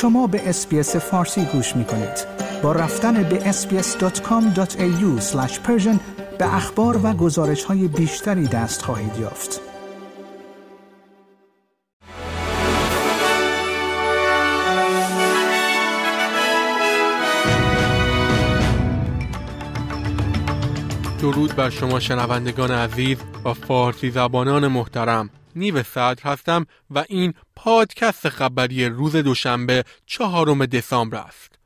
شما به اسپیس فارسی گوش می کنید. با رفتن به sbs.com.au به اخبار و گزارش های بیشتری دست خواهید یافت. درود بر شما شنوندگان عزیز و فارسی زبانان محترم نیو صدر هستم و این پادکست خبری روز دوشنبه چهارم دسامبر است.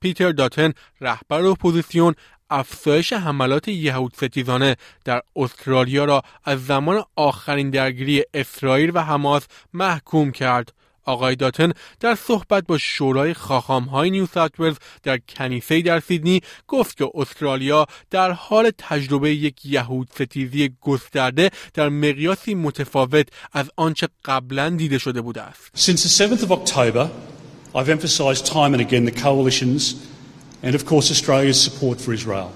پیتر داتن رهبر اپوزیسیون افزایش حملات یهود ستیزانه در استرالیا را از زمان آخرین درگیری اسرائیل و حماس محکوم کرد آقای داتن در صحبت با شورای های نیو ساوت در کنیسه در سیدنی گفت که استرالیا در حال تجربه یک یهود ستیزی گسترده در مقیاسی متفاوت از آنچه قبلا دیده شده بوده است. Since the 7th of October, I've emphasized time and again the coalitions and of course Australia's support for Israel.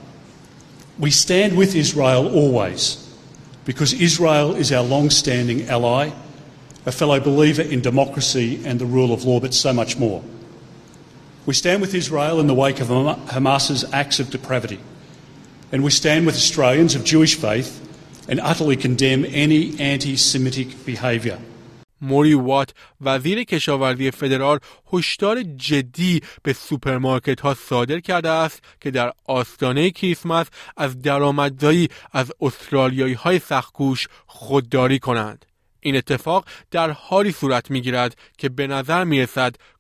We stand with Israel always because Israel is our long-standing ally a fellow believer in democracy and the rule of law, but so much more. We stand with Israel in the wake of Hamas's acts of depravity, and we stand with Australians of Jewish faith and utterly condemn any anti Semitic behaviour. موری وات وزیر کشاورزی فدرال هشدار جدی به سوپرمارکت ها صادر کرده است که در آستانه کریسمس از درآمدزایی از استرالیایی های سختگوش خودداری کنند. این اتفاق در حالی صورت می گیرد که به نظر می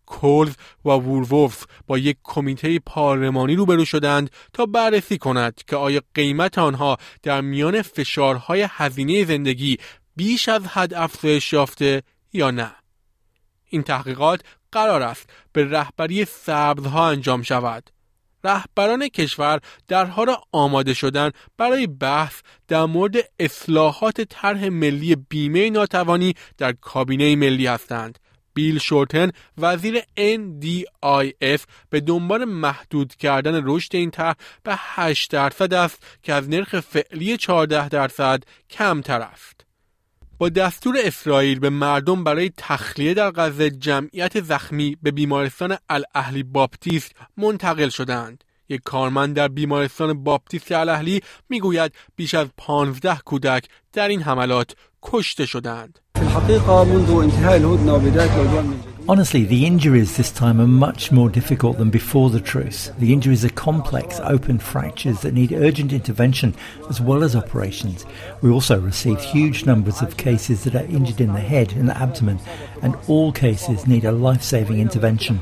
کولز و وولورثز با یک کمیته پارلمانی روبرو شدند تا بررسی کند که آیا قیمت آنها در میان فشارهای هزینه زندگی بیش از حد افزایش یافته یا نه. این تحقیقات قرار است به رهبری سبزها انجام شود. رهبران کشور در حال آماده شدن برای بحث در مورد اصلاحات طرح ملی بیمه ناتوانی در کابینه ملی هستند بیل شورتن وزیر NDIS به دنبال محدود کردن رشد این طرح به 8 درصد است که از نرخ فعلی 14 درصد کمتر است. با دستور اسرائیل به مردم برای تخلیه در غزه جمعیت زخمی به بیمارستان الاهلی باپتیست منتقل شدند. یک کارمند در بیمارستان باپتیست الاهلی می‌گوید بیش از 15 کودک در این حملات کشته شدند. Honestly, the injuries this time are much more difficult than before the truce. The injuries are complex, open fractures that need urgent intervention as well as operations. We also received huge numbers of cases that are injured in the head and the abdomen, and all cases need a life saving intervention.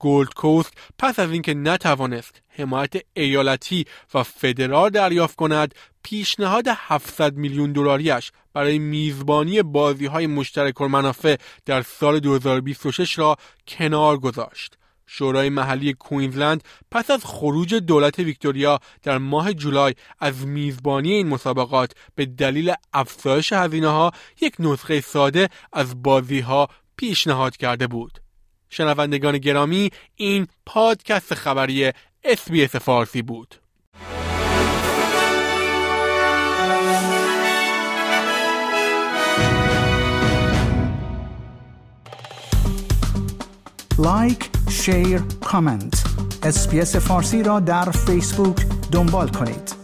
گولد کوست پس از اینکه نتوانست حمایت ایالتی و فدرال دریافت کند پیشنهاد 700 میلیون دلاریش برای میزبانی بازی های مشترک منافع در سال 2026 را کنار گذاشت. شورای محلی کوینزلند پس از خروج دولت ویکتوریا در ماه جولای از میزبانی این مسابقات به دلیل افزایش هزینه ها یک نسخه ساده از بازی ها پیشنهاد کرده بود. شنوندگان گرامی این پادکست خبری اسبیس فارسی بود. like، share، comment. اس‌بی‌اس فارسی را در فیسبوک دنبال کنید.